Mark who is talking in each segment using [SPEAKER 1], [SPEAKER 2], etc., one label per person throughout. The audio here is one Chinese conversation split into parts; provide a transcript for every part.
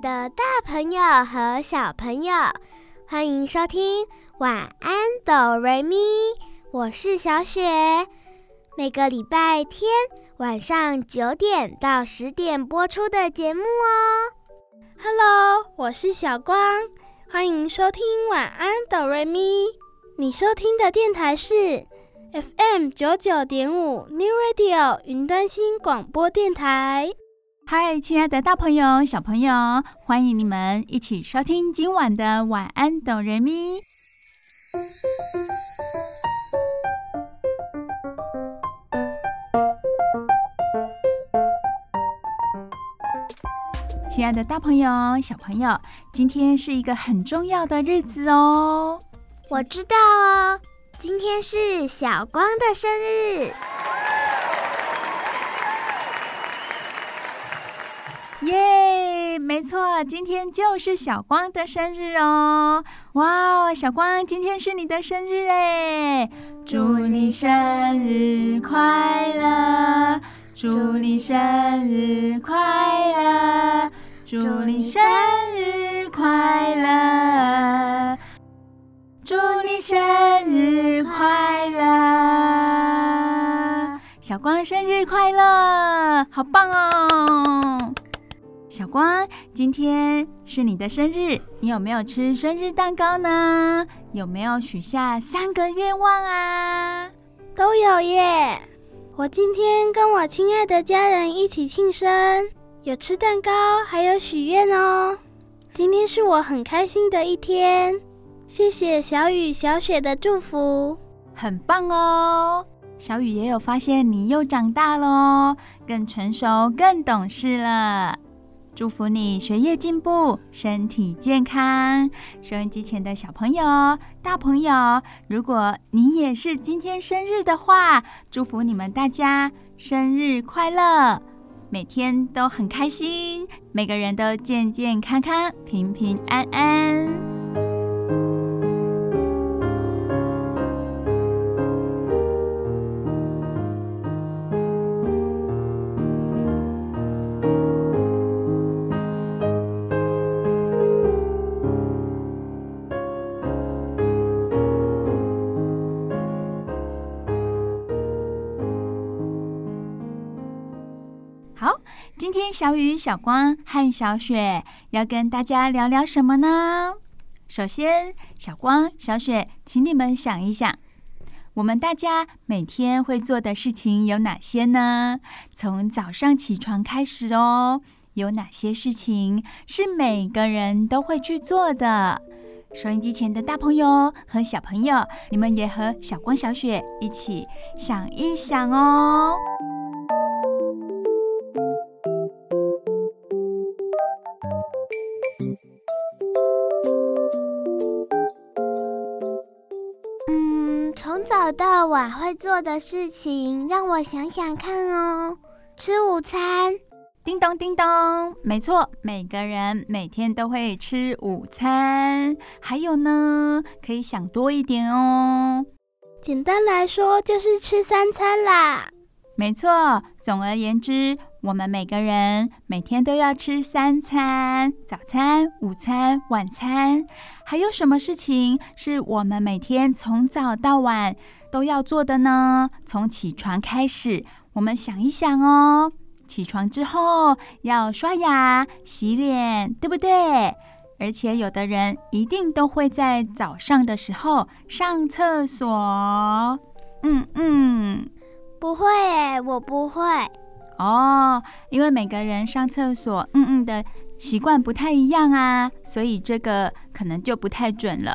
[SPEAKER 1] 的大朋友和小朋友，欢迎收听晚安哆瑞咪，我是小雪。每个礼拜天晚上九点到十点播出的节目哦。
[SPEAKER 2] Hello，我是小光，欢迎收听晚安哆瑞咪。你收听的电台是 FM 九九点五 New Radio 云端新广播电台。
[SPEAKER 3] 嗨，亲爱的大朋友、小朋友，欢迎你们一起收听今晚的晚安哆瑞咪。亲爱的大朋友、小朋友，今天是一个很重要的日子哦。
[SPEAKER 1] 我知道哦，今天是小光的生日。
[SPEAKER 3] 耶，yeah, 没错，今天就是小光的生日哦！哇，小光，今天是你的生日哎！祝你生日快乐！祝你生日快乐！祝你生日快乐！祝你生日快乐！小光生日快乐，好棒哦！小光，今天是你的生日，你有没有吃生日蛋糕呢？有没有许下三个愿望啊？
[SPEAKER 2] 都有耶！我今天跟我亲爱的家人一起庆生，有吃蛋糕，还有许愿哦。今天是我很开心的一天，谢谢小雨、小雪的祝福，
[SPEAKER 3] 很棒哦。小雨也有发现你又长大喽，更成熟、更懂事了。祝福你学业进步，身体健康。收音机前的小朋友、大朋友，如果你也是今天生日的话，祝福你们大家生日快乐，每天都很开心，每个人都健健康康、平平安安。小雨、小光和小雪要跟大家聊聊什么呢？首先，小光、小雪，请你们想一想，我们大家每天会做的事情有哪些呢？从早上起床开始哦，有哪些事情是每个人都会去做的？收音机前的大朋友和小朋友，你们也和小光、小雪一起想一想哦。
[SPEAKER 1] 早到晚会做的事情，让我想想看哦。吃午餐，
[SPEAKER 3] 叮咚叮咚，没错，每个人每天都会吃午餐。还有呢，可以想多一点哦。
[SPEAKER 2] 简单来说，就是吃三餐啦。
[SPEAKER 3] 没错，总而言之，我们每个人每天都要吃三餐：早餐、午餐、晚餐。还有什么事情是我们每天从早到晚都要做的呢？从起床开始，我们想一想哦。起床之后要刷牙、洗脸，对不对？而且有的人一定都会在早上的时候上厕所。嗯嗯。
[SPEAKER 1] 不会诶，我不会
[SPEAKER 3] 哦，因为每个人上厕所嗯嗯的习惯不太一样啊，所以这个可能就不太准了。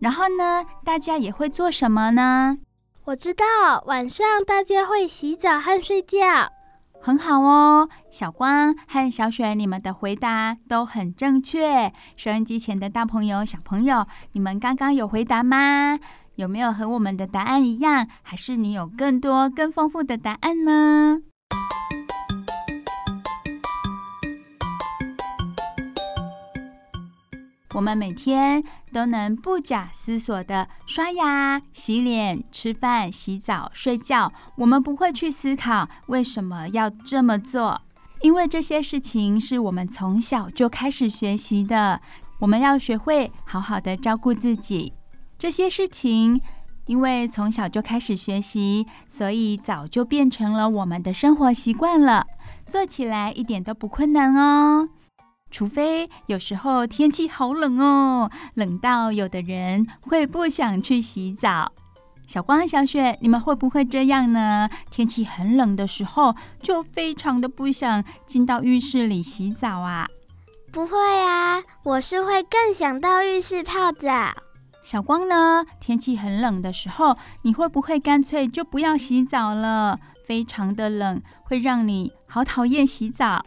[SPEAKER 3] 然后呢，大家也会做什么呢？
[SPEAKER 2] 我知道，晚上大家会洗澡和睡觉。
[SPEAKER 3] 很好哦，小光和小雪，你们的回答都很正确。收音机前的大朋友、小朋友，你们刚刚有回答吗？有没有和我们的答案一样？还是你有更多、更丰富的答案呢？我们每天都能不假思索地刷牙、洗脸、吃饭、洗澡、睡觉，我们不会去思考为什么要这么做，因为这些事情是我们从小就开始学习的。我们要学会好好的照顾自己。这些事情，因为从小就开始学习，所以早就变成了我们的生活习惯了，做起来一点都不困难哦。除非有时候天气好冷哦，冷到有的人会不想去洗澡。小光、小雪，你们会不会这样呢？天气很冷的时候，就非常的不想进到浴室里洗澡啊？
[SPEAKER 1] 不会啊，我是会更想到浴室泡澡。
[SPEAKER 3] 小光呢？天气很冷的时候，你会不会干脆就不要洗澡了？非常的冷，会让你好讨厌洗澡。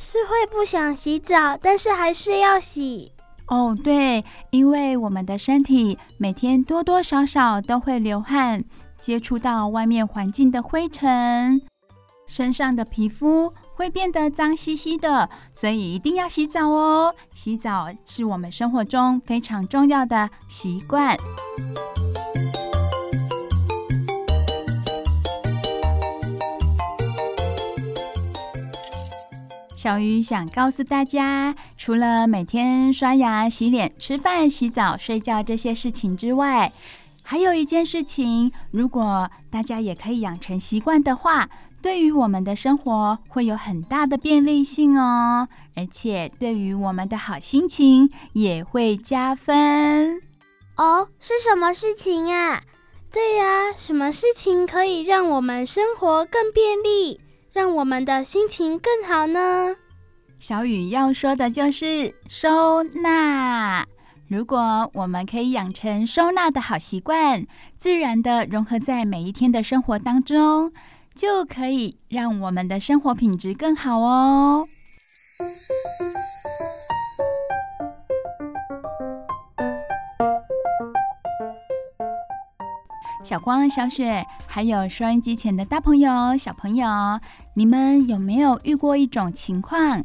[SPEAKER 2] 是会不想洗澡，但是还是要洗。
[SPEAKER 3] 哦，对，因为我们的身体每天多多少少都会流汗，接触到外面环境的灰尘，身上的皮肤会变得脏兮兮的，所以一定要洗澡哦。洗澡是我们生活中非常重要的习惯。小鱼想告诉大家，除了每天刷牙、洗脸、吃饭、洗澡、睡觉这些事情之外，还有一件事情，如果大家也可以养成习惯的话，对于我们的生活会有很大的便利性哦，而且对于我们的好心情也会加分。
[SPEAKER 1] 哦，是什么事情啊？
[SPEAKER 2] 对呀，什么事情可以让我们生活更便利？让我们的心情更好呢？
[SPEAKER 3] 小雨要说的就是收纳。如果我们可以养成收纳的好习惯，自然的融合在每一天的生活当中，就可以让我们的生活品质更好哦。小光、小雪，还有收音机前的大朋友、小朋友，你们有没有遇过一种情况，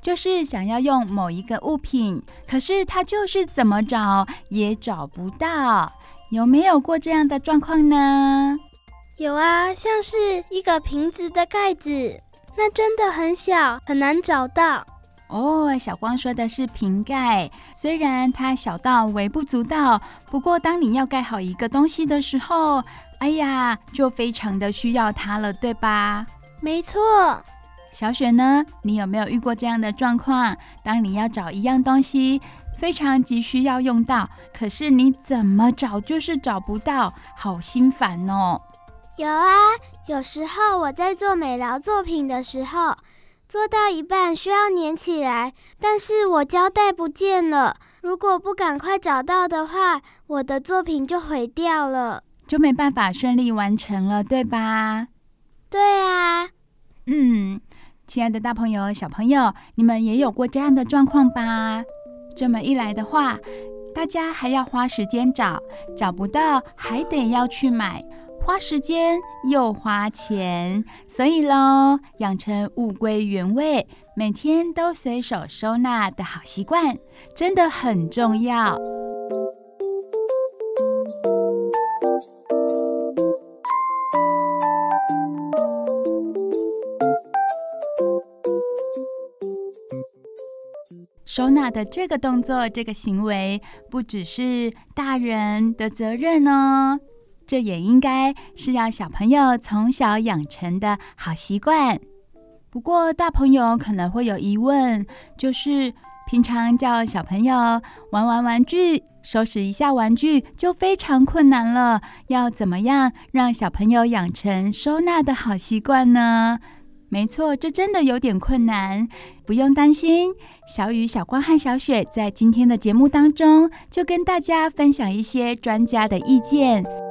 [SPEAKER 3] 就是想要用某一个物品，可是它就是怎么找也找不到？有没有过这样的状况呢？
[SPEAKER 2] 有啊，像是一个瓶子的盖子，那真的很小，很难找到。
[SPEAKER 3] 哦，小光说的是瓶盖，虽然它小到微不足道，不过当你要盖好一个东西的时候，哎呀，就非常的需要它了，对吧？
[SPEAKER 2] 没错。
[SPEAKER 3] 小雪呢，你有没有遇过这样的状况？当你要找一样东西，非常急需要用到，可是你怎么找就是找不到，好心烦哦。
[SPEAKER 1] 有啊，有时候我在做美劳作品的时候。做到一半需要粘起来，但是我胶带不见了。如果不赶快找到的话，我的作品就毁掉了，
[SPEAKER 3] 就没办法顺利完成了，对吧？
[SPEAKER 1] 对啊。
[SPEAKER 3] 嗯，亲爱的大朋友、小朋友，你们也有过这样的状况吧？这么一来的话，大家还要花时间找，找不到还得要去买。花时间又花钱，所以喽，养成物归原位，每天都随手收纳的好习惯，真的很重要。收纳的这个动作，这个行为，不只是大人的责任哦。这也应该是要小朋友从小养成的好习惯。不过，大朋友可能会有疑问，就是平常叫小朋友玩玩玩具、收拾一下玩具就非常困难了，要怎么样让小朋友养成收纳的好习惯呢？没错，这真的有点困难。不用担心，小雨、小光和小雪在今天的节目当中就跟大家分享一些专家的意见。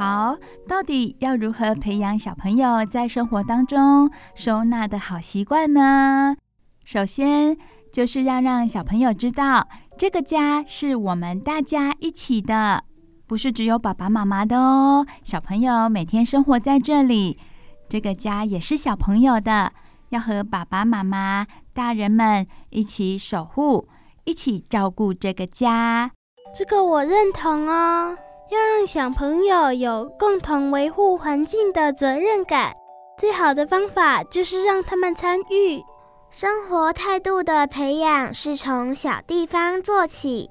[SPEAKER 3] 好到底要如何培养小朋友在生活当中收纳的好习惯呢？首先，就是要让小朋友知道，这个家是我们大家一起的，不是只有爸爸妈妈的哦。小朋友每天生活在这里，这个家也是小朋友的，要和爸爸妈妈、大人们一起守护，一起照顾这个家。
[SPEAKER 2] 这个我认同哦，要让小朋友有共同维护环境的责任感，最好的方法就是让他们参与。
[SPEAKER 1] 生活态度的培养是从小地方做起，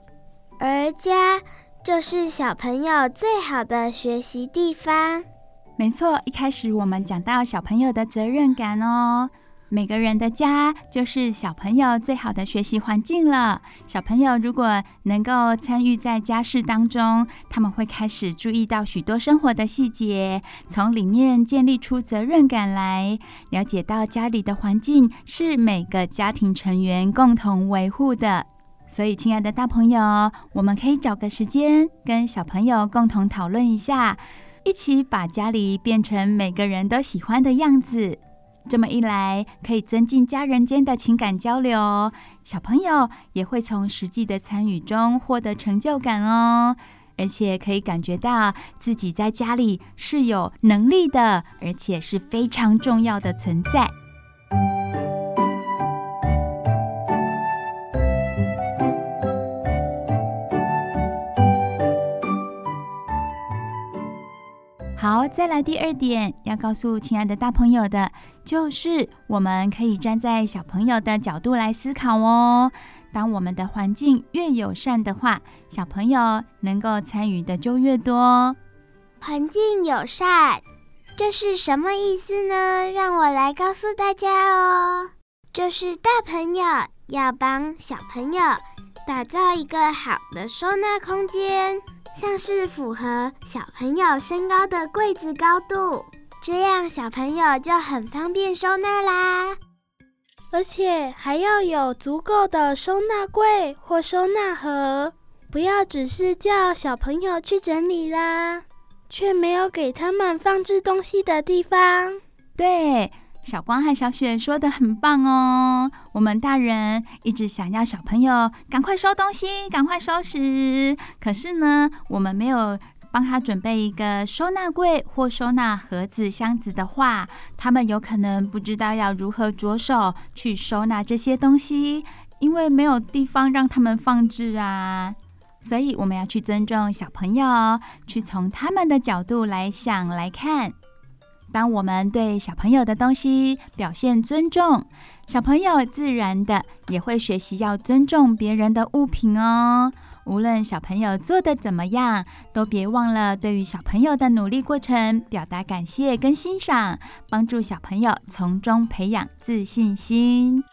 [SPEAKER 1] 而家就是小朋友最好的学习地方。
[SPEAKER 3] 没错，一开始我们讲到小朋友的责任感哦。每个人的家就是小朋友最好的学习环境了。小朋友如果能够参与在家事当中，他们会开始注意到许多生活的细节，从里面建立出责任感来，了解到家里的环境是每个家庭成员共同维护的。所以，亲爱的大朋友，我们可以找个时间跟小朋友共同讨论一下，一起把家里变成每个人都喜欢的样子。这么一来，可以增进家人间的情感交流，小朋友也会从实际的参与中获得成就感哦，而且可以感觉到自己在家里是有能力的，而且是非常重要的存在。好，再来第二点，要告诉亲爱的大朋友的，就是我们可以站在小朋友的角度来思考哦。当我们的环境越友善的话，小朋友能够参与的就越多。
[SPEAKER 1] 环境友善，这是什么意思呢？让我来告诉大家哦。就是大朋友要帮小朋友打造一个好的收纳空间。像是符合小朋友身高的柜子高度，这样小朋友就很方便收纳啦。
[SPEAKER 2] 而且还要有足够的收纳柜或收纳盒，不要只是叫小朋友去整理啦，却没有给他们放置东西的地方。
[SPEAKER 3] 对。小光和小雪说的很棒哦！我们大人一直想要小朋友赶快收东西，赶快收拾。可是呢，我们没有帮他准备一个收纳柜或收纳盒子、箱子的话，他们有可能不知道要如何着手去收纳这些东西，因为没有地方让他们放置啊。所以我们要去尊重小朋友，去从他们的角度来想来看。当我们对小朋友的东西表现尊重，小朋友自然的也会学习要尊重别人的物品哦。无论小朋友做得怎么样，都别忘了对于小朋友的努力过程表达感谢跟欣赏，帮助小朋友从中培养自信心。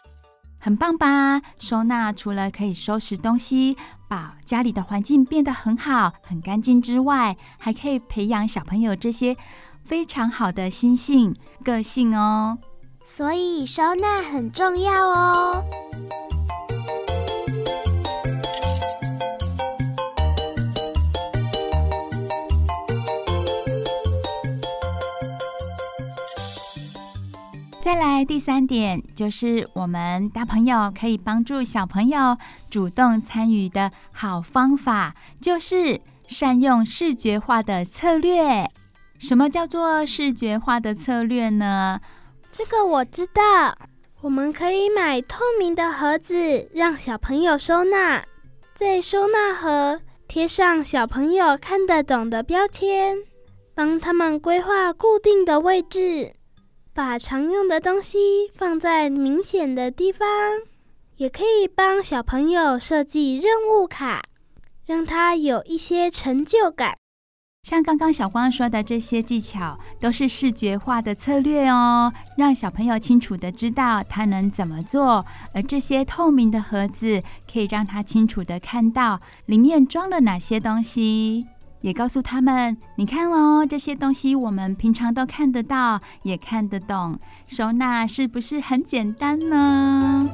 [SPEAKER 3] 很棒吧？收纳除了可以收拾东西，把家里的环境变得很好、很干净之外，还可以培养小朋友这些。非常好的心性、个性哦，
[SPEAKER 1] 所以收纳很重要哦。
[SPEAKER 3] 再来第三点，就是我们大朋友可以帮助小朋友主动参与的好方法，就是善用视觉化的策略。什么叫做视觉化的策略呢？
[SPEAKER 2] 这个我知道，我们可以买透明的盒子，让小朋友收纳，在收纳盒贴上小朋友看得懂的标签，帮他们规划固定的位置，把常用的东西放在明显的地方，也可以帮小朋友设计任务卡，让他有一些成就感。
[SPEAKER 3] 像刚刚小光说的这些技巧，都是视觉化的策略哦，让小朋友清楚地知道他能怎么做。而这些透明的盒子，可以让他清楚地看到里面装了哪些东西，也告诉他们：你看哦，这些东西我们平常都看得到，也看得懂，收纳是不是很简单呢？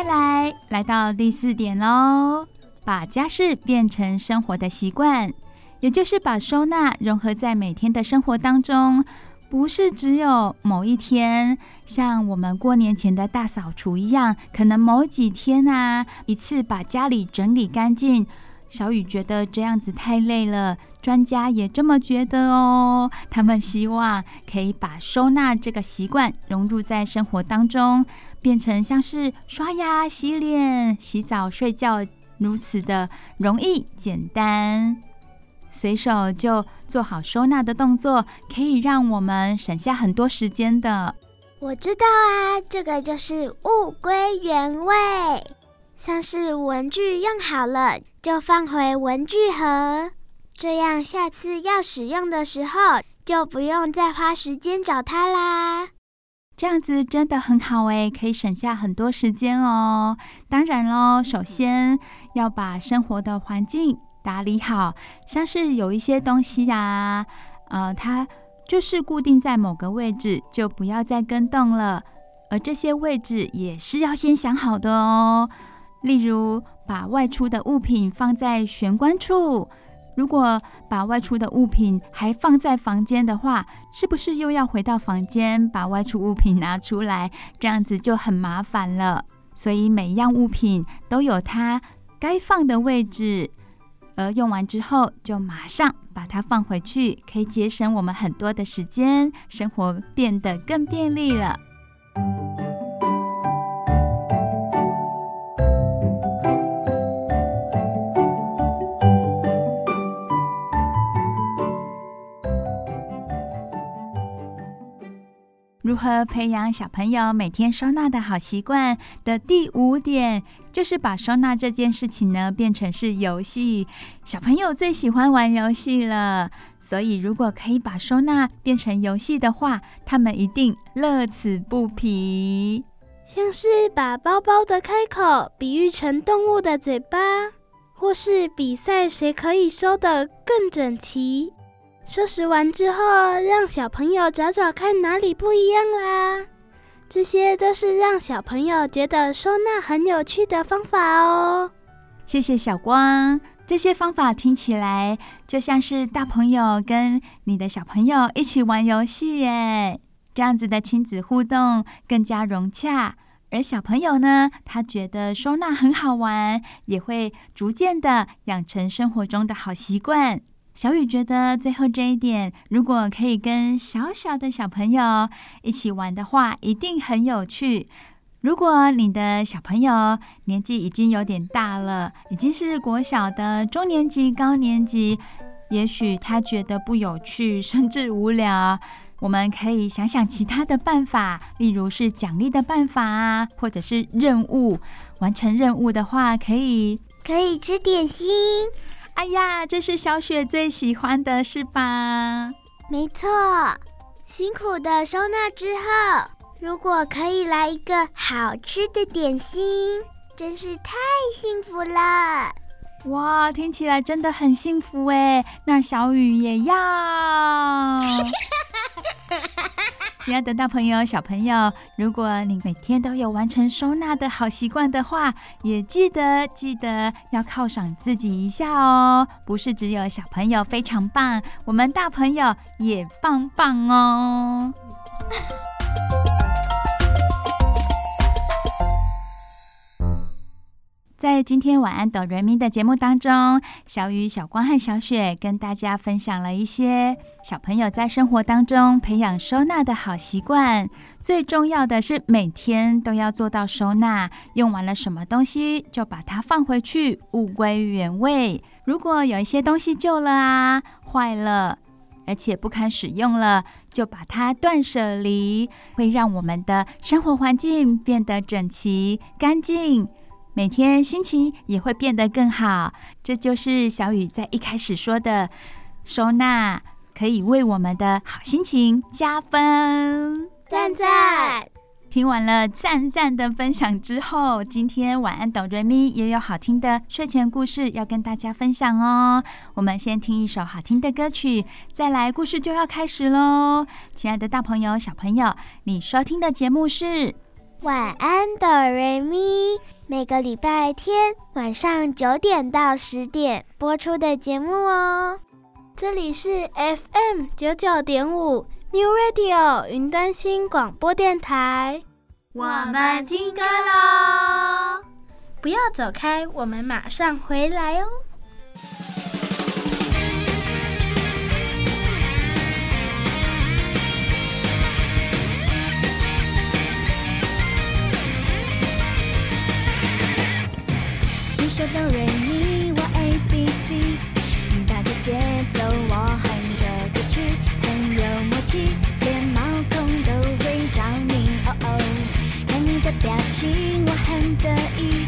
[SPEAKER 3] 再来来，到第四点喽，把家事变成生活的习惯，也就是把收纳融合在每天的生活当中。不是只有某一天，像我们过年前的大扫除一样，可能某几天啊，一次把家里整理干净。小雨觉得这样子太累了，专家也这么觉得哦。他们希望可以把收纳这个习惯融入在生活当中，变成像是刷牙、洗脸、洗澡、睡觉如此的容易简单。随手就做好收纳的动作，可以让我们省下很多时间的。
[SPEAKER 1] 我知道啊，这个就是物归原位，像是文具用好了就放回文具盒，这样下次要使用的时候就不用再花时间找它啦。
[SPEAKER 3] 这样子真的很好诶，可以省下很多时间哦。当然喽，首先要把生活的环境。打理好，像是有一些东西呀、啊，呃，它就是固定在某个位置，就不要再跟动了。而这些位置也是要先想好的哦。例如，把外出的物品放在玄关处，如果把外出的物品还放在房间的话，是不是又要回到房间把外出物品拿出来？这样子就很麻烦了。所以每一样物品都有它该放的位置。而用完之后，就马上把它放回去，可以节省我们很多的时间，生活变得更便利了。如何培养小朋友每天收纳的好习惯的第五点，就是把收纳这件事情呢变成是游戏。小朋友最喜欢玩游戏了，所以如果可以把收纳变成游戏的话，他们一定乐此不疲。
[SPEAKER 2] 像是把包包的开口比喻成动物的嘴巴，或是比赛谁可以收得更整齐。收拾完之后，让小朋友找找看哪里不一样啦。这些都是让小朋友觉得收纳很有趣的方法哦。
[SPEAKER 3] 谢谢小光，这些方法听起来就像是大朋友跟你的小朋友一起玩游戏耶。这样子的亲子互动更加融洽，而小朋友呢，他觉得收纳很好玩，也会逐渐的养成生活中的好习惯。小雨觉得最后这一点，如果可以跟小小的小朋友一起玩的话，一定很有趣。如果你的小朋友年纪已经有点大了，已经是国小的中年级、高年级，也许他觉得不有趣，甚至无聊。我们可以想想其他的办法，例如是奖励的办法啊，或者是任务。完成任务的话，可以
[SPEAKER 1] 可以吃点心。
[SPEAKER 3] 哎呀，这是小雪最喜欢的，是吧？
[SPEAKER 1] 没错，辛苦的收纳之后，如果可以来一个好吃的点心，真是太幸福了！
[SPEAKER 3] 哇，听起来真的很幸福哎，那小雨也要。亲爱的大朋友、小朋友，如果你每天都有完成收纳的好习惯的话，也记得记得要犒赏自己一下哦。不是只有小朋友非常棒，我们大朋友也棒棒哦。在今天晚安，哆瑞咪的节目当中，小雨、小光和小雪跟大家分享了一些小朋友在生活当中培养收纳的好习惯。最重要的是每天都要做到收纳，用完了什么东西就把它放回去，物归原位。如果有一些东西旧了啊、坏了，而且不堪使用了，就把它断舍离，会让我们的生活环境变得整齐、干净。每天心情也会变得更好，这就是小雨在一开始说的，收纳可以为我们的好心情加分。
[SPEAKER 1] 赞赞！
[SPEAKER 3] 听完了赞赞的分享之后，今天晚安哆瑞咪也有好听的睡前故事要跟大家分享哦。我们先听一首好听的歌曲，再来故事就要开始喽。亲爱的大朋友、小朋友，你收听的节目是
[SPEAKER 1] 晚安哆瑞咪。每个礼拜天晚上九点到十点播出的节目哦。
[SPEAKER 2] 这里是 FM 九九点五 New Radio 云端新广播电台，
[SPEAKER 4] 我们听歌喽！
[SPEAKER 2] 不要走开，我们马上回来哦。
[SPEAKER 5] 说哆瑞咪，我 A B C 你打的。节奏我哼着歌曲很有默契，连毛孔都会着迷。哦哦，看你的表情我很得意，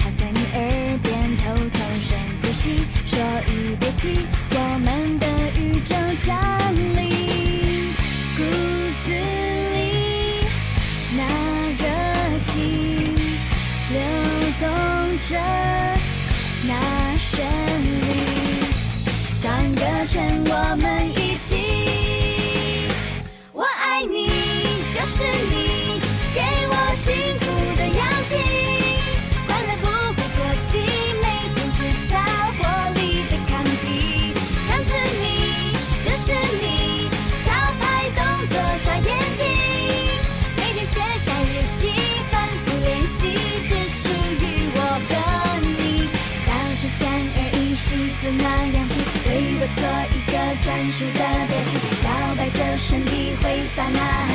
[SPEAKER 5] 靠在你耳边偷偷深呼吸，说一辈子个专属的表情，摇摆着身体，挥洒
[SPEAKER 4] 呐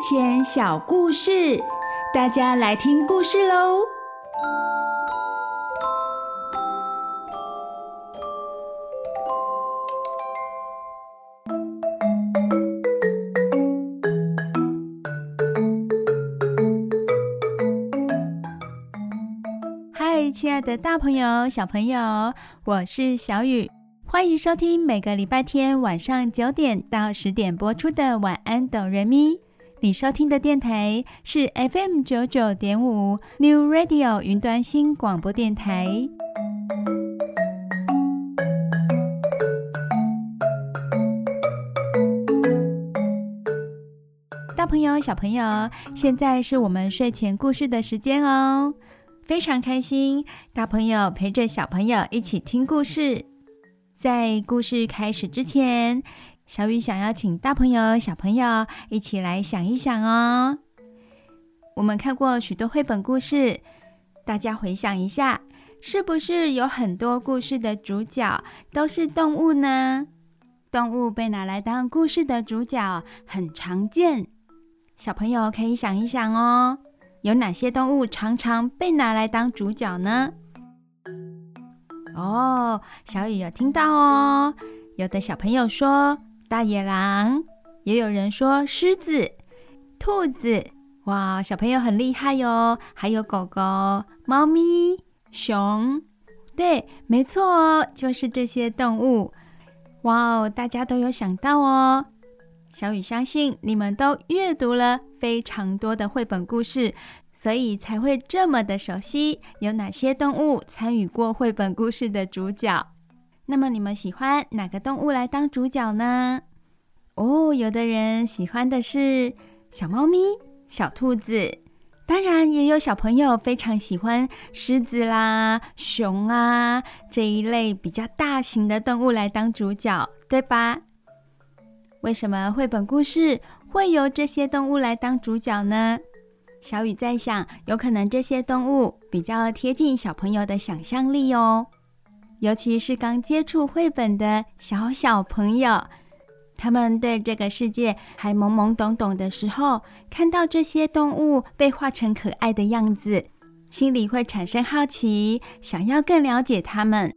[SPEAKER 4] 前小故事，大家来听故事喽！
[SPEAKER 3] 嗨，亲爱的大朋友、小朋友，我是小雨，欢迎收听每个礼拜天晚上九点到十点播出的《晚安，哆瑞咪》。你收听的电台是 FM 九九点五 New Radio 云端新广播电台。大朋友、小朋友，现在是我们睡前故事的时间哦，非常开心，大朋友陪着小朋友一起听故事。在故事开始之前，小雨想要请大朋友、小朋友一起来想一想哦。我们看过许多绘本故事，大家回想一下，是不是有很多故事的主角都是动物呢？动物被拿来当故事的主角很常见，小朋友可以想一想哦，有哪些动物常常被拿来当主角呢？哦，小雨有听到哦，有的小朋友说。大野狼，也有人说狮子、兔子，哇，小朋友很厉害哟！还有狗狗、猫咪、熊，对，没错哦，就是这些动物。哇哦，大家都有想到哦。小雨相信你们都阅读了非常多的绘本故事，所以才会这么的熟悉。有哪些动物参与过绘本故事的主角？那么你们喜欢哪个动物来当主角呢？哦，有的人喜欢的是小猫咪、小兔子，当然也有小朋友非常喜欢狮子啦、熊啊这一类比较大型的动物来当主角，对吧？为什么绘本故事会由这些动物来当主角呢？小雨在想，有可能这些动物比较贴近小朋友的想象力哦，尤其是刚接触绘本的小小朋友，他们对这个世界还懵懵懂懂的时候，看到这些动物被画成可爱的样子，心里会产生好奇，想要更了解他们。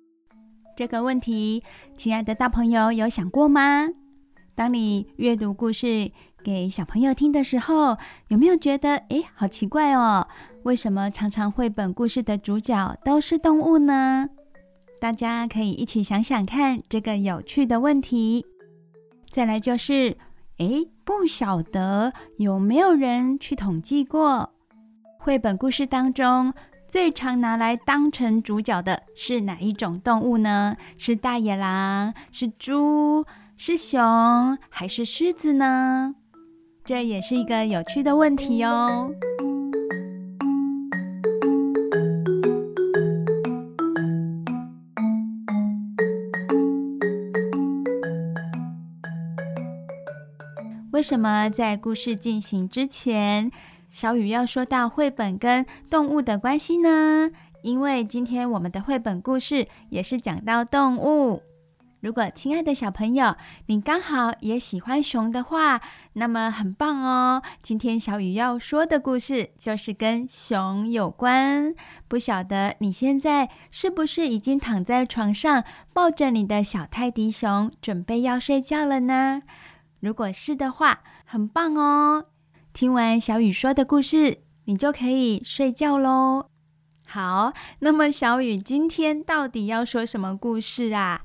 [SPEAKER 3] 这个问题，亲爱的大朋友有想过吗？当你阅读故事给小朋友听的时候，有没有觉得，诶，好奇怪哦？为什么常常绘本故事的主角都是动物呢？大家可以一起想想看这个有趣的问题。再来就是，诶，不晓得有没有人去统计过，绘本故事当中最常拿来当成主角的是哪一种动物呢？是大野狼？是猪？是熊还是狮子呢？这也是一个有趣的问题哦。为什么在故事进行之前，小雨要说到绘本跟动物的关系呢？因为今天我们的绘本故事也是讲到动物。如果亲爱的小朋友，你刚好也喜欢熊的话，那么很棒哦。今天小雨要说的故事就是跟熊有关。不晓得你现在是不是已经躺在床上，抱着你的小泰迪熊，准备要睡觉了呢？如果是的话，很棒哦。听完小雨说的故事，你就可以睡觉喽。好，那么小雨今天到底要说什么故事啊？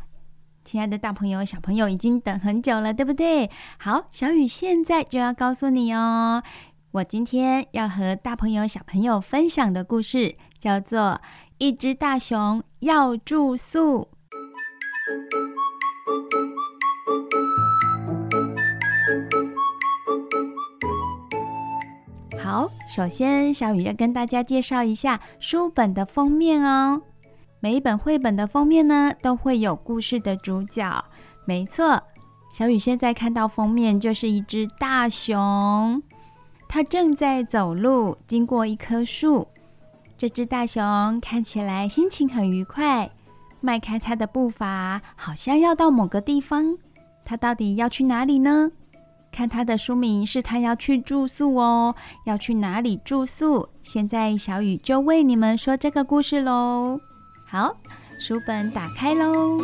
[SPEAKER 3] 亲爱的大朋友、小朋友已经等很久了，对不对？好，小雨现在就要告诉你哦，我今天要和大朋友、小朋友分享的故事叫做《一只大熊要住宿》。好，首先小雨要跟大家介绍一下书本的封面哦。每一本绘本的封面呢，都会有故事的主角。没错，小雨现在看到封面就是一只大熊，它正在走路，经过一棵树。这只大熊看起来心情很愉快，迈开它的步伐，好像要到某个地方。它到底要去哪里呢？看它的书名，是它要去住宿哦。要去哪里住宿？现在小雨就为你们说这个故事喽。好，书本打开喽。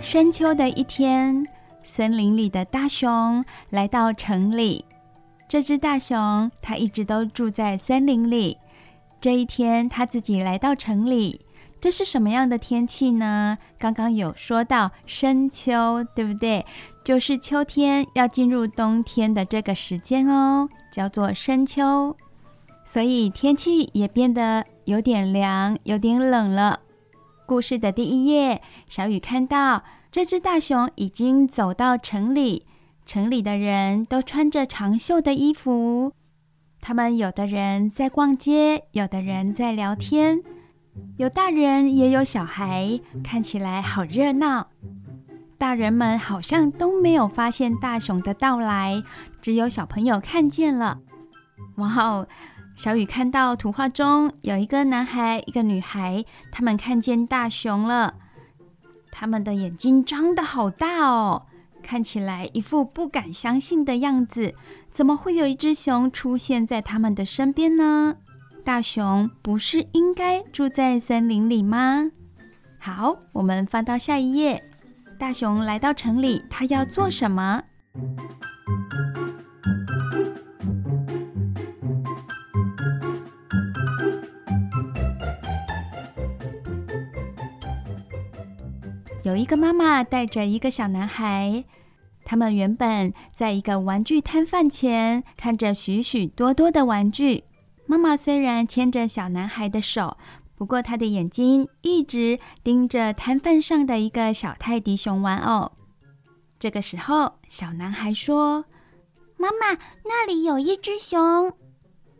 [SPEAKER 3] 深秋的一天，森林里的大熊来到城里。这只大熊，它一直都住在森林里。这一天，它自己来到城里。这是什么样的天气呢？刚刚有说到深秋，对不对？就是秋天要进入冬天的这个时间哦，叫做深秋。所以天气也变得有点凉，有点冷了。故事的第一页，小雨看到这只大熊已经走到城里，城里的人都穿着长袖的衣服，他们有的人在逛街，有的人在聊天。有大人也有小孩，看起来好热闹。大人们好像都没有发现大熊的到来，只有小朋友看见了。哇哦！小雨看到图画中有一个男孩，一个女孩，他们看见大熊了。他们的眼睛张得好大哦，看起来一副不敢相信的样子。怎么会有一只熊出现在他们的身边呢？大熊不是应该住在森林里吗？好，我们翻到下一页。大熊来到城里，他要做什么？有一个妈妈带着一个小男孩，他们原本在一个玩具摊贩前看着许许多多的玩具。妈妈虽然牵着小男孩的手，不过他的眼睛一直盯着摊贩上的一个小泰迪熊玩偶。这个时候，小男孩说：“
[SPEAKER 1] 妈妈，那里有一只熊。”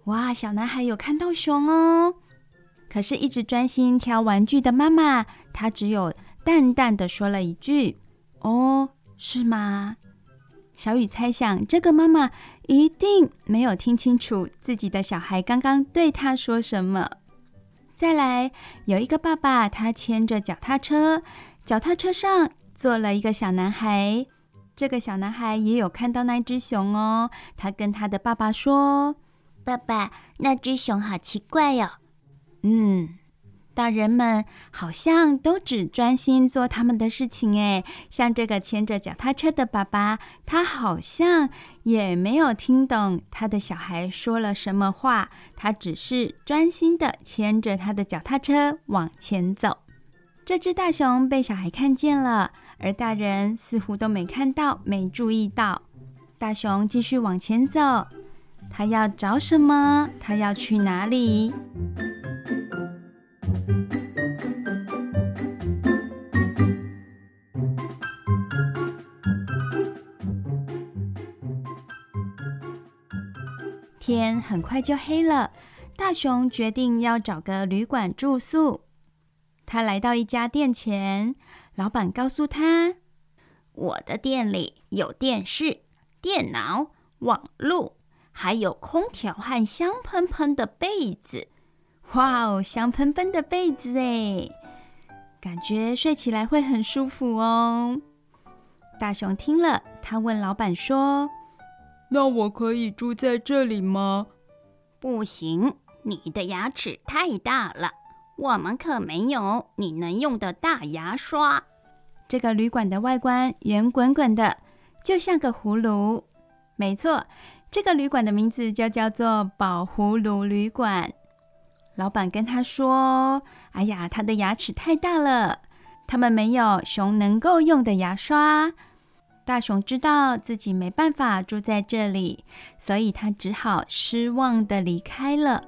[SPEAKER 3] 哇，小男孩有看到熊哦。可是，一直专心挑玩具的妈妈，她只有淡淡的说了一句：“哦，是吗？”小雨猜想，这个妈妈一定没有听清楚自己的小孩刚刚对她说什么。再来，有一个爸爸，他牵着脚踏车，脚踏车上坐了一个小男孩。这个小男孩也有看到那只熊哦。他跟他的爸爸说：“
[SPEAKER 1] 爸爸，那只熊好奇怪哟。”
[SPEAKER 3] 嗯。大人们好像都只专心做他们的事情哎，像这个牵着脚踏车的爸爸，他好像也没有听懂他的小孩说了什么话，他只是专心的牵着他的脚踏车往前走。这只大熊被小孩看见了，而大人似乎都没看到、没注意到。大熊继续往前走，他要找什么？他要去哪里？天很快就黑了，大熊决定要找个旅馆住宿。他来到一家店前，老板告诉他：“
[SPEAKER 6] 我的店里有电视、电脑、网络，还有空调和香喷喷的被子。”
[SPEAKER 3] 哇哦，香喷喷的被子哎，感觉睡起来会很舒服哦。大熊听了，他问老板说。
[SPEAKER 7] 那我可以住在这里吗？
[SPEAKER 6] 不行，你的牙齿太大了，我们可没有你能用的大牙刷。
[SPEAKER 3] 这个旅馆的外观圆滚滚的，就像个葫芦。没错，这个旅馆的名字就叫做宝葫芦旅馆。老板跟他说：“哎呀，他的牙齿太大了，他们没有熊能够用的牙刷。”大熊知道自己没办法住在这里，所以他只好失望的离开了。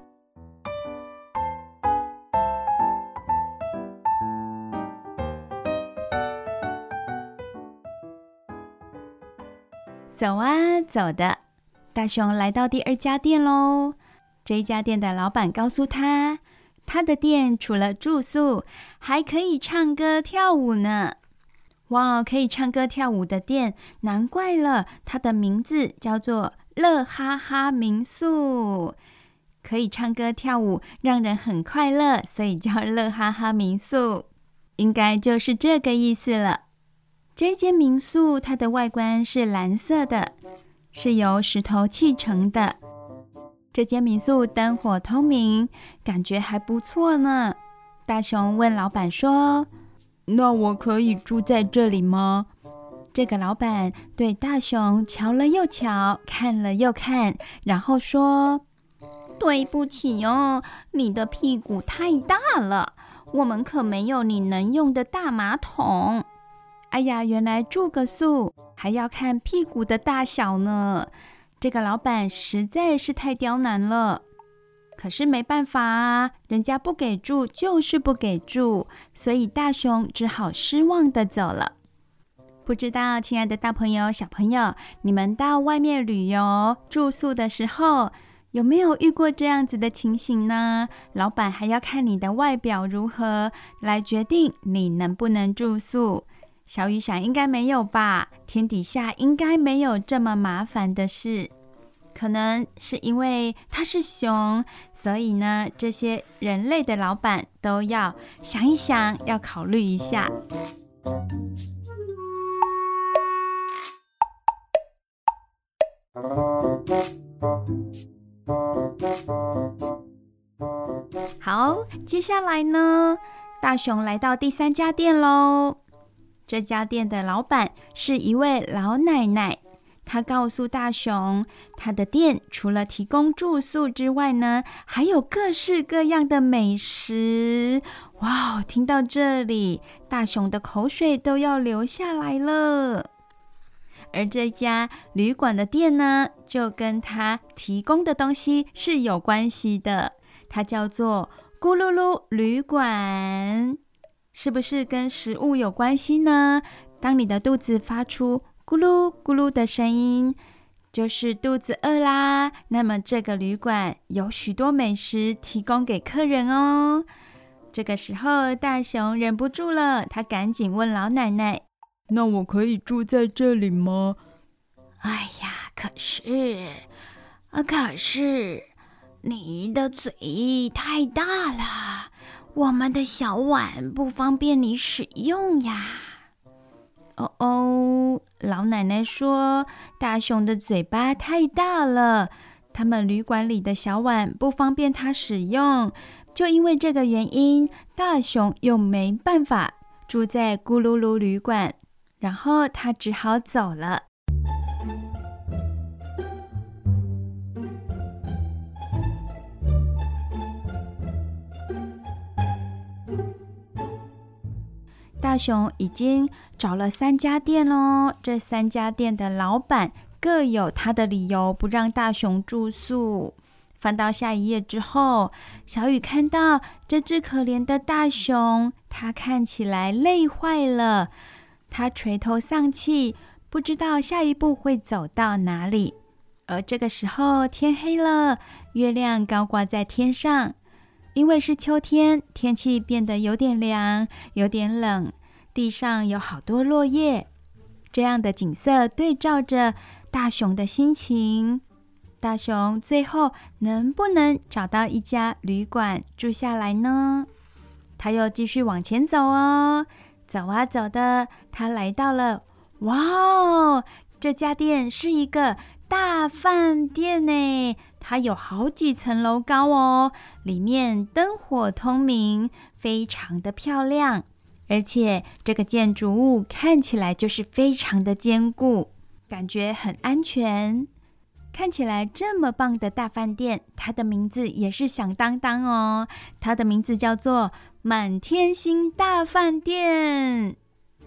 [SPEAKER 3] 走啊走的，大熊来到第二家店喽。这家店的老板告诉他，他的店除了住宿，还可以唱歌跳舞呢。哇，可以唱歌跳舞的店，难怪了，它的名字叫做乐哈哈民宿。可以唱歌跳舞，让人很快乐，所以叫乐哈哈民宿，应该就是这个意思了。这间民宿它的外观是蓝色的，是由石头砌成的。这间民宿灯火通明，感觉还不错呢。大熊问老板说。
[SPEAKER 7] 那我可以住在这里吗？
[SPEAKER 3] 这个老板对大熊瞧了又瞧，看了又看，然后说：“
[SPEAKER 6] 对不起哦，你的屁股太大了，我们可没有你能用的大马桶。”
[SPEAKER 3] 哎呀，原来住个宿还要看屁股的大小呢。这个老板实在是太刁难了。可是没办法啊，人家不给住就是不给住，所以大熊只好失望地走了。不知道，亲爱的大朋友、小朋友，你们到外面旅游住宿的时候，有没有遇过这样子的情形呢？老板还要看你的外表如何来决定你能不能住宿。小雨想应该没有吧？天底下应该没有这么麻烦的事。可能是因为他是熊，所以呢，这些人类的老板都要想一想，要考虑一下。好，接下来呢，大熊来到第三家店喽。这家店的老板是一位老奶奶。她告诉大熊，她的店除了提供住宿之外呢，还有各式各样的美食。哇，听到这里，大熊的口水都要流下来了。而这家旅馆的店呢，就跟他提供的东西是有关系的，它叫做咕噜噜旅馆，是不是跟食物有关系呢？当你的肚子发出咕噜咕噜的声音，就是肚子饿啦。那么这个旅馆有许多美食提供给客人哦。这个时候，大熊忍不住了，他赶紧问老奶奶：“
[SPEAKER 7] 那我可以住在这里吗？”
[SPEAKER 6] 哎呀，可是，啊，可是你的嘴太大了，我们的小碗不方便你使用呀。
[SPEAKER 3] 哦哦，老奶奶说大熊的嘴巴太大了，他们旅馆里的小碗不方便他使用。就因为这个原因，大熊又没办法住在咕噜噜旅馆，然后他只好走了。大熊已经找了三家店喽，这三家店的老板各有他的理由不让大熊住宿。翻到下一页之后，小雨看到这只可怜的大熊，它看起来累坏了，它垂头丧气，不知道下一步会走到哪里。而这个时候天黑了，月亮高挂在天上。因为是秋天，天气变得有点凉，有点冷，地上有好多落叶。这样的景色对照着大熊的心情，大熊最后能不能找到一家旅馆住下来呢？他又继续往前走哦，走啊走的，他来到了，哇哦，这家店是一个大饭店呢。它有好几层楼高哦，里面灯火通明，非常的漂亮，而且这个建筑物看起来就是非常的坚固，感觉很安全。看起来这么棒的大饭店，它的名字也是响当当哦，它的名字叫做满天星大饭店。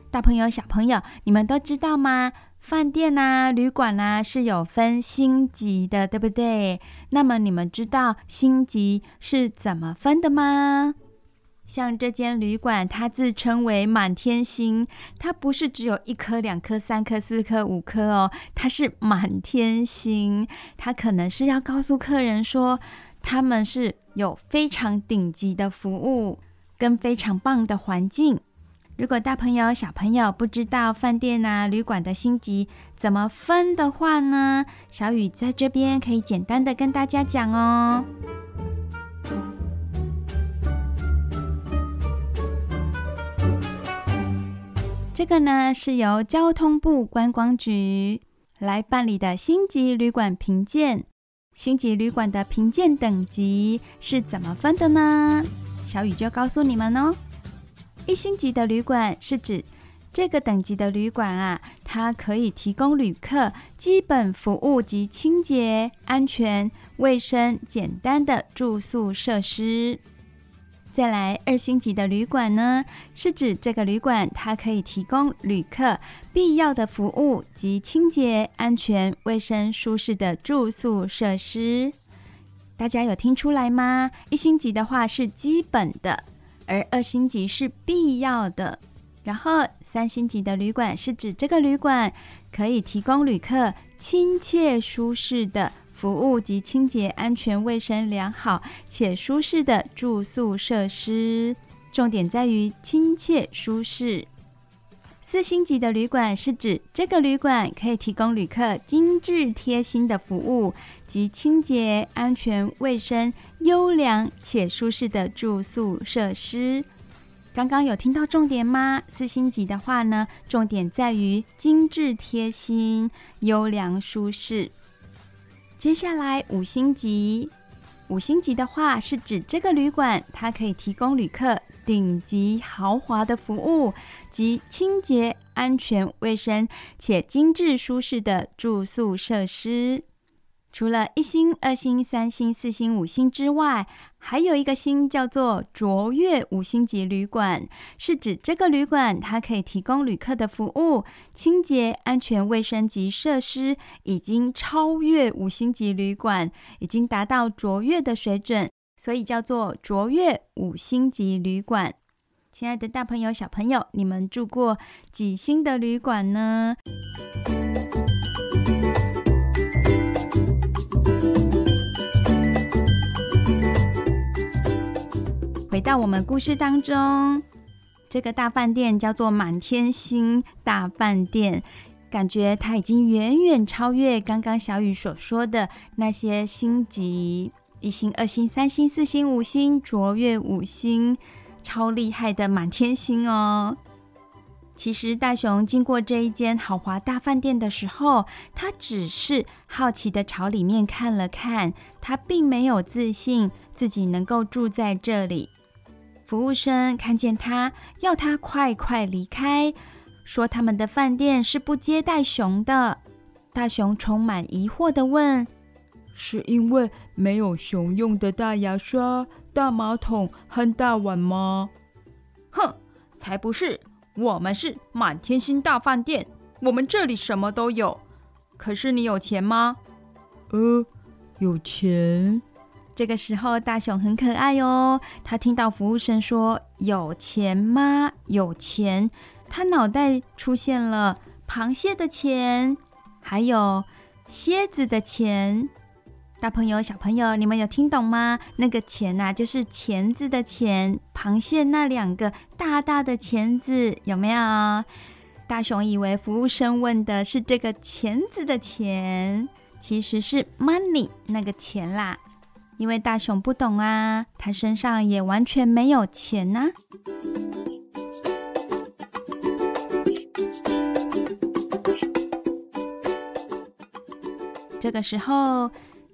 [SPEAKER 3] 大朋友、小朋友，你们都知道吗？饭店啊，旅馆啊，是有分星级的，对不对？那么你们知道星级是怎么分的吗？像这间旅馆，它自称为满天星，它不是只有一颗、两颗、三颗、四颗、五颗哦，它是满天星。它可能是要告诉客人说，他们是有非常顶级的服务跟非常棒的环境。如果大朋友、小朋友不知道饭店啊、旅馆的星级怎么分的话呢？小雨在这边可以简单的跟大家讲哦。这个呢是由交通部观光局来办理的星级旅馆评鉴。星级旅馆的评鉴等级是怎么分的呢？小雨就告诉你们哦。一星级的旅馆是指这个等级的旅馆啊，它可以提供旅客基本服务及清洁、安全、卫生、简单的住宿设施。再来，二星级的旅馆呢，是指这个旅馆它可以提供旅客必要的服务及清洁、安全、卫生、舒适的住宿设施。大家有听出来吗？一星级的话是基本的。而二星级是必要的，然后三星级的旅馆是指这个旅馆可以提供旅客亲切舒适的服务及清洁、安全、卫生良好且舒适的住宿设施，重点在于亲切舒适。四星级的旅馆是指这个旅馆可以提供旅客精致贴心的服务及清洁、安全、卫生、优良且舒适的住宿设施。刚刚有听到重点吗？四星级的话呢，重点在于精致贴心、优良舒适。接下来五星级，五星级的话是指这个旅馆它可以提供旅客顶级豪华的服务及清洁、安全、卫生且精致舒适的住宿设施。除了一星、二星、三星、四星、五星之外，还有一个星叫做卓越五星级旅馆，是指这个旅馆它可以提供旅客的服务、清洁、安全、卫生及设施已经超越五星级旅馆，已经达到卓越的水准，所以叫做卓越五星级旅馆。亲爱的大朋友、小朋友，你们住过几星的旅馆呢？回到我们故事当中，这个大饭店叫做满天星大饭店，感觉它已经远远超越刚刚小雨所说的那些星级，一星、二星、三星、四星、五星，卓越五星，超厉害的满天星哦。其实大雄经过这一间豪华大饭店的时候，他只是好奇的朝里面看了看，他并没有自信自己能够住在这里。服务生看见他，要他快快离开，说他们的饭店是不接待熊的。大熊充满疑惑地问：“
[SPEAKER 7] 是因为没有熊用的大牙刷、大马桶和大碗吗？”“
[SPEAKER 8] 哼，才不是！我们是满天星大饭店，我们这里什么都有。可是你有钱吗？”“
[SPEAKER 7] 呃，有钱。”
[SPEAKER 3] 这个时候，大雄很可爱哦。他听到服务生说“有钱吗？有钱”，他脑袋出现了螃蟹的钱，还有蝎子的钱。大朋友、小朋友，你们有听懂吗？那个钱呐、啊，就是钳子的钱，螃蟹那两个大大的钳子，有没有？大雄以为服务生问的是这个钳子的钱，其实是 money 那个钱啦。因为大雄不懂啊，他身上也完全没有钱呐。这个时候，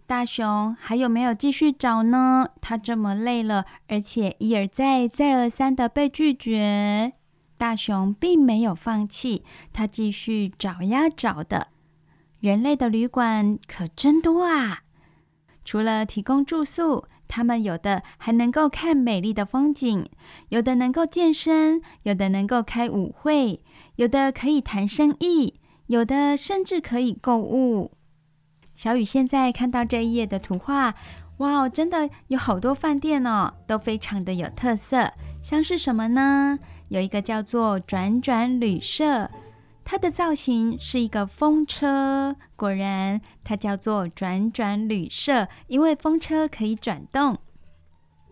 [SPEAKER 3] 大雄还有没有继续找呢？他这么累了，而且一而再、再而三的被拒绝，大雄并没有放弃，他继续找呀找的。人类的旅馆可真多啊！除了提供住宿，他们有的还能够看美丽的风景，有的能够健身，有的能够开舞会，有的可以谈生意，有的甚至可以购物。小雨现在看到这一页的图画，哇哦，真的有好多饭店哦，都非常的有特色。像是什么呢？有一个叫做转转旅社。它的造型是一个风车，果然它叫做转转旅社，因为风车可以转动。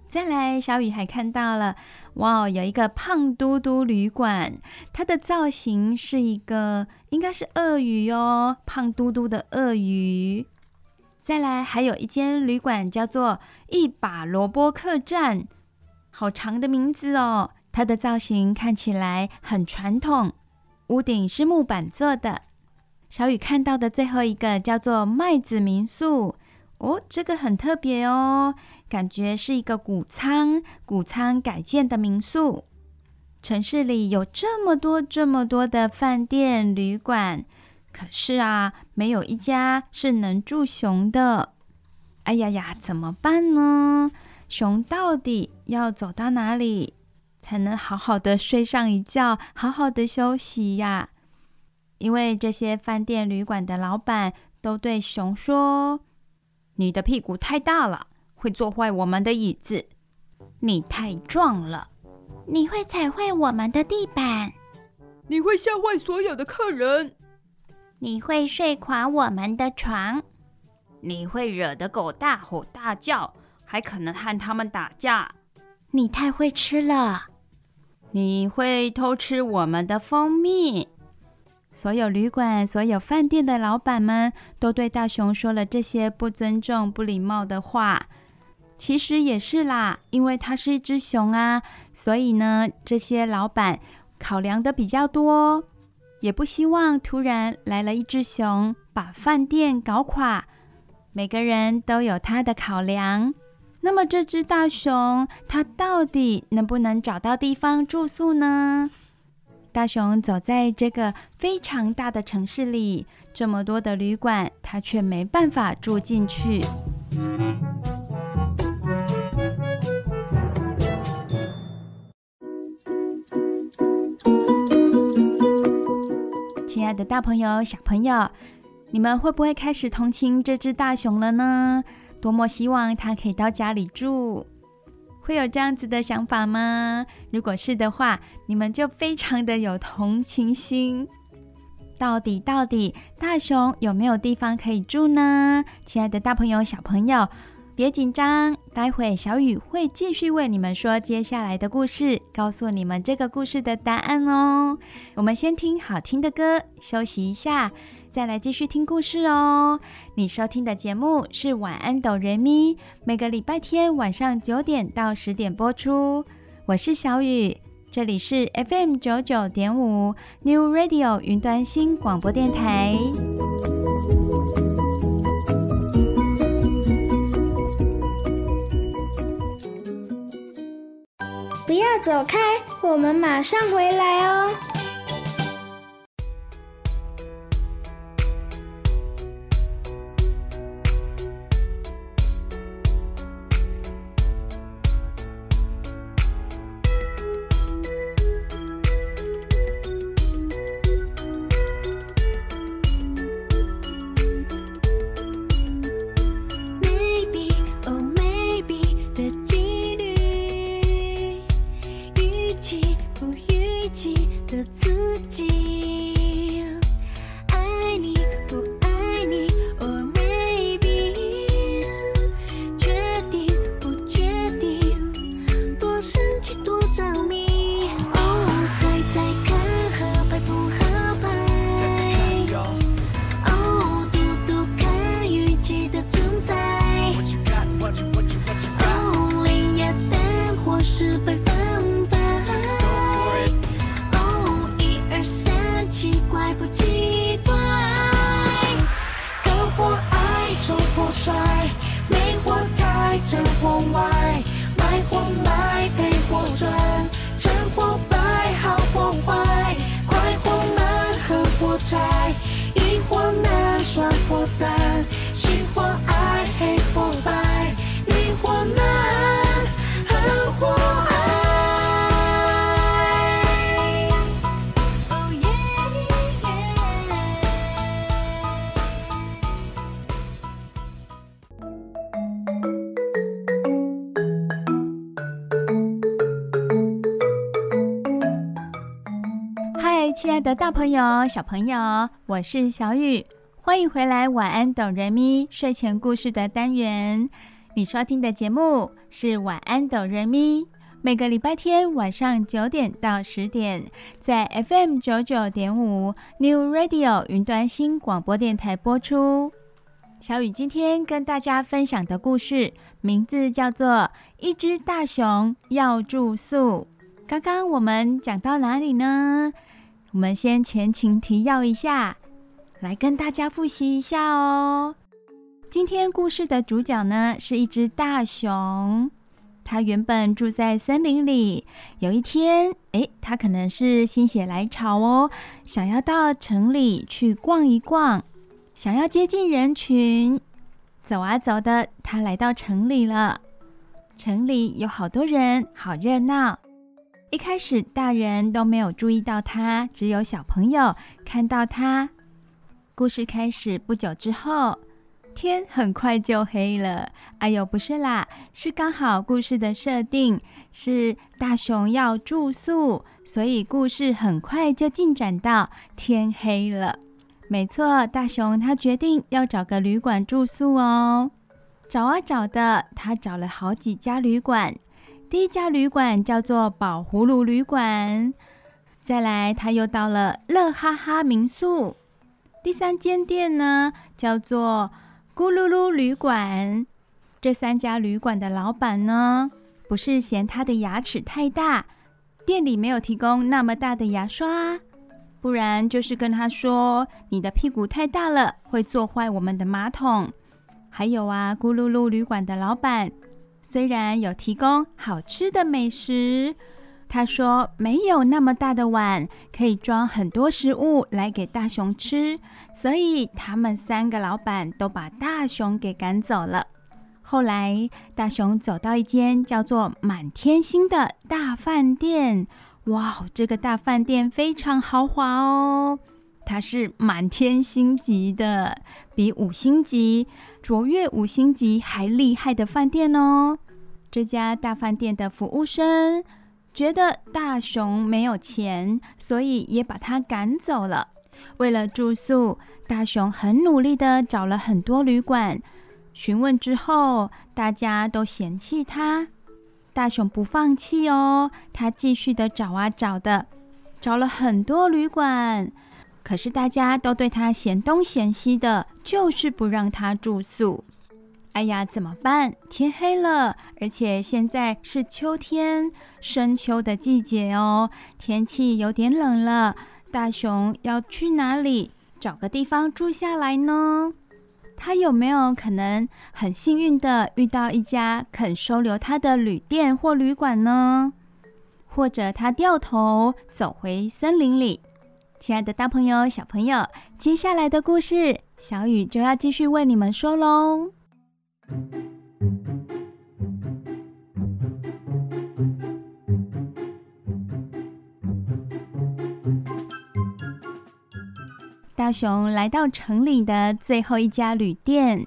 [SPEAKER 3] 再来，小雨还看到了，哇，有一个胖嘟嘟旅馆，它的造型是一个，应该是鳄鱼哦，胖嘟嘟的鳄鱼。再来，还有一间旅馆叫做一把萝卜客栈，好长的名字哦，它的造型看起来很传统。屋顶是木板做的。小雨看到的最后一个叫做麦子民宿哦，这个很特别哦，感觉是一个谷仓，谷仓改建的民宿。城市里有这么多这么多的饭店旅馆，可是啊，没有一家是能住熊的。哎呀呀，怎么办呢？熊到底要走到哪里？才能好好的睡上一觉，好好的休息呀。因为这些饭店旅馆的老板都对熊说：“你的屁股太大了，会坐坏我们的椅子；你太壮了，你会踩坏我们的地板；
[SPEAKER 7] 你会吓坏所有的客人；
[SPEAKER 6] 你会睡垮我们的床；
[SPEAKER 8] 你会惹得狗大吼大叫，还可能和他们打架；
[SPEAKER 6] 你太会吃了。”
[SPEAKER 3] 你会偷吃我们的蜂蜜。所有旅馆、所有饭店的老板们都对大熊说了这些不尊重、不礼貌的话。其实也是啦，因为它是一只熊啊，所以呢，这些老板考量的比较多，也不希望突然来了一只熊把饭店搞垮。每个人都有他的考量。那么这只大熊它到底能不能找到地方住宿呢？大熊走在这个非常大的城市里，这么多的旅馆，它却没办法住进去。亲爱的大朋友、小朋友，你们会不会开始同情这只大熊了呢？多么希望它可以到家里住，会有这样子的想法吗？如果是的话，你们就非常的有同情心。到底到底，大熊有没有地方可以住呢？亲爱的大朋友、小朋友，别紧张，待会小雨会继续为你们说接下来的故事，告诉你们这个故事的答案哦。我们先听好听的歌，休息一下。再来继续听故事哦。你收听的节目是《晚安，哆瑞咪》，每个礼拜天晚上九点到十点播出。我是小雨，这里是 FM 九九点五 New Radio 云端新广播电台。
[SPEAKER 4] 不要走开，我们马上回来哦。
[SPEAKER 3] 的大朋友、小朋友，我是小雨，欢迎回来！晚安，哆瑞咪睡前故事的单元。你收听的节目是晚安，哆瑞咪，每个礼拜天晚上九点到十点，在 FM 九九点五 New Radio 云端新广播电台播出。小雨今天跟大家分享的故事名字叫做《一只大熊要住宿》。刚刚我们讲到哪里呢？我们先前情提要一下，来跟大家复习一下哦。今天故事的主角呢，是一只大熊。它原本住在森林里。有一天，诶，它可能是心血来潮哦，想要到城里去逛一逛，想要接近人群。走啊走的，它来到城里了。城里有好多人，好热闹。一开始，大人都没有注意到他，只有小朋友看到他。故事开始不久之后，天很快就黑了。哎呦，不是啦，是刚好故事的设定是大熊要住宿，所以故事很快就进展到天黑了。没错，大熊他决定要找个旅馆住宿哦。找啊找的，他找了好几家旅馆。第一家旅馆叫做宝葫芦旅馆，再来他又到了乐哈哈民宿。第三间店呢叫做咕噜噜旅馆。这三家旅馆的老板呢，不是嫌他的牙齿太大，店里没有提供那么大的牙刷，不然就是跟他说你的屁股太大了，会坐坏我们的马桶。还有啊，咕噜噜旅馆的老板。虽然有提供好吃的美食，他说没有那么大的碗可以装很多食物来给大熊吃，所以他们三个老板都把大熊给赶走了。后来，大熊走到一间叫做“满天星”的大饭店。哇，这个大饭店非常豪华哦，它是满天星级的，比五星级、卓越五星级还厉害的饭店哦。这家大饭店的服务生觉得大熊没有钱，所以也把他赶走了。为了住宿，大熊很努力地找了很多旅馆。询问之后，大家都嫌弃他。大熊不放弃哦，他继续的找啊找的，找了很多旅馆，可是大家都对他嫌东嫌西的，就是不让他住宿。哎呀，怎么办？天黑了，而且现在是秋天，深秋的季节哦，天气有点冷了。大熊要去哪里找个地方住下来呢？他有没有可能很幸运的遇到一家肯收留他的旅店或旅馆呢？或者他掉头走回森林里？亲爱的大朋友、小朋友，接下来的故事，小雨就要继续为你们说喽。大熊来到城里的最后一家旅店。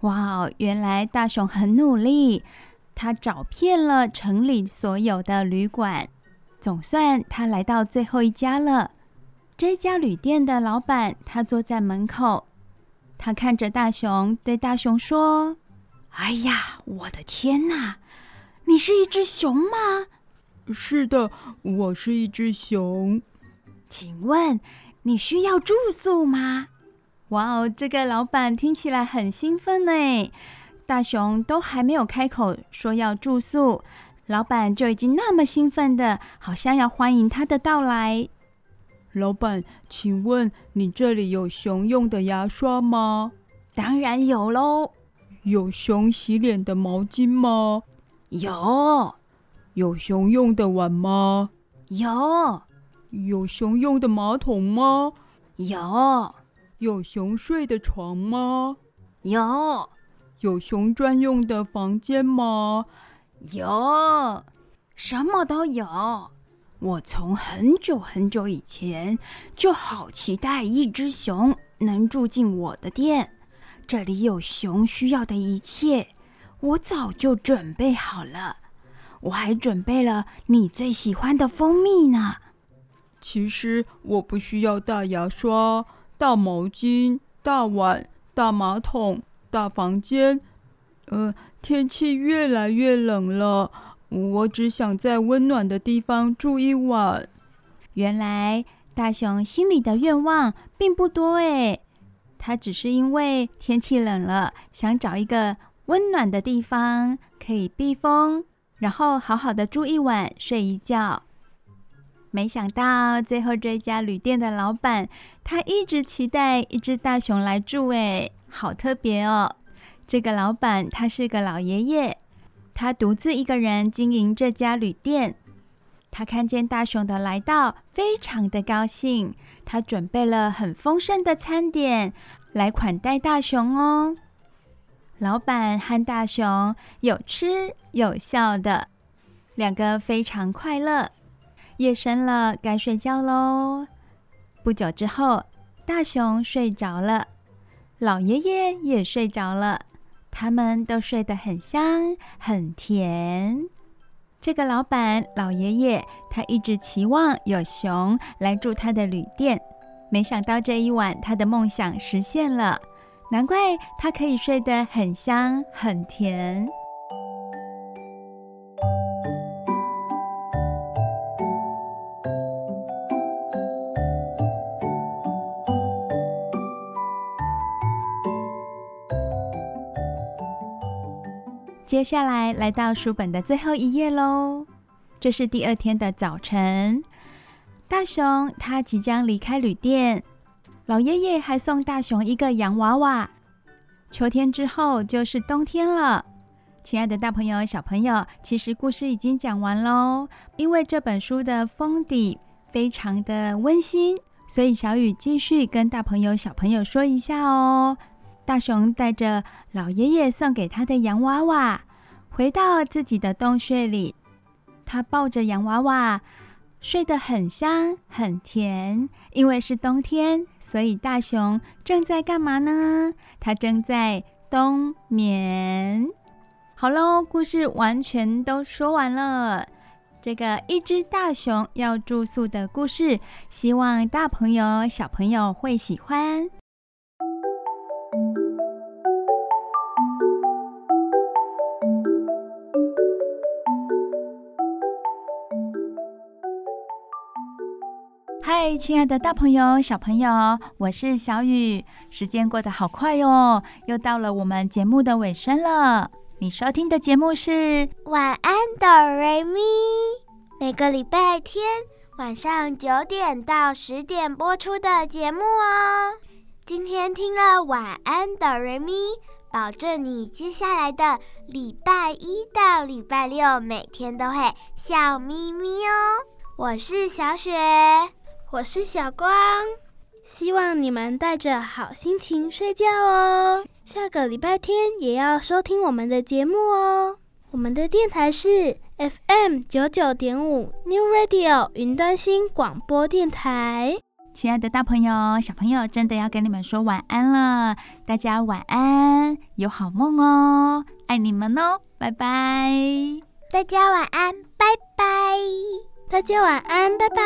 [SPEAKER 3] 哇，原来大熊很努力，他找遍了城里所有的旅馆，总算他来到最后一家了。这家旅店的老板，他坐在门口，他看着大熊，对大熊说：“哎呀，我的天哪，你是一只熊吗？”“
[SPEAKER 7] 是的，我是一只熊。”“
[SPEAKER 3] 请问？”你需要住宿吗？哇哦，这个老板听起来很兴奋呢。大熊都还没有开口说要住宿，老板就已经那么兴奋的，好像要欢迎他的到来。
[SPEAKER 7] 老板，请问你这里有熊用的牙刷吗？
[SPEAKER 3] 当然有喽。
[SPEAKER 7] 有熊洗脸的毛巾吗？
[SPEAKER 3] 有。
[SPEAKER 7] 有熊用的碗吗？
[SPEAKER 3] 有。
[SPEAKER 7] 有熊用的马桶吗？
[SPEAKER 3] 有。
[SPEAKER 7] 有熊睡的床吗？
[SPEAKER 3] 有。
[SPEAKER 7] 有熊专用的房间吗？
[SPEAKER 3] 有。什么都有。我从很久很久以前就好期待一只熊能住进我的店。这里有熊需要的一切，我早就准备好了。我还准备了你最喜欢的蜂蜜呢。
[SPEAKER 7] 其实我不需要大牙刷、大毛巾、大碗、大马桶、大房间。呃，天气越来越冷了，我只想在温暖的地方住一晚。
[SPEAKER 3] 原来大熊心里的愿望并不多诶，他只是因为天气冷了，想找一个温暖的地方可以避风，然后好好的住一晚，睡一觉。没想到最后这家旅店的老板，他一直期待一只大熊来住，哎，好特别哦！这个老板他是个老爷爷，他独自一个人经营这家旅店。他看见大熊的来到，非常的高兴。他准备了很丰盛的餐点来款待大熊哦。老板和大熊有吃有笑的，两个非常快乐。夜深了，该睡觉喽。不久之后，大熊睡着了，老爷爷也睡着了，他们都睡得很香很甜。这个老板老爷爷，他一直期望有熊来住他的旅店，没想到这一晚他的梦想实现了，难怪他可以睡得很香很甜。接下来来到书本的最后一页喽。这是第二天的早晨，大熊他即将离开旅店，老爷爷还送大熊一个洋娃娃。秋天之后就是冬天了，亲爱的大朋友、小朋友，其实故事已经讲完喽。因为这本书的封底非常的温馨，所以小雨继续跟大朋友、小朋友说一下哦。大熊带着老爷爷送给他的洋娃娃，回到自己的洞穴里。他抱着洋娃娃，睡得很香很甜。因为是冬天，所以大熊正在干嘛呢？他正在冬眠。好喽，故事完全都说完了。这个一只大熊要住宿的故事，希望大朋友、小朋友会喜欢。嗨，亲爱的大朋友、小朋友，我是小雨。时间过得好快哟，又到了我们节目的尾声了。你收听的节目是
[SPEAKER 1] 晚安哆瑞咪，每个礼拜天晚上九点到十点播出的节目哦。今天听了晚安哆瑞咪，保证你接下来的礼拜一到礼拜六每天都会笑眯眯哦。我是小雪，
[SPEAKER 2] 我是小光，希望你们带着好心情睡觉哦。下个礼拜天也要收听我们的节目哦。我们的电台是 FM 九九点五 New Radio 云端新广播电台。
[SPEAKER 3] 亲爱的大朋友、小朋友，真的要跟你们说晚安了。大家晚安，有好梦哦，爱你们哦，拜拜。
[SPEAKER 1] 大家晚安，拜拜。
[SPEAKER 2] 大家晚安，拜拜。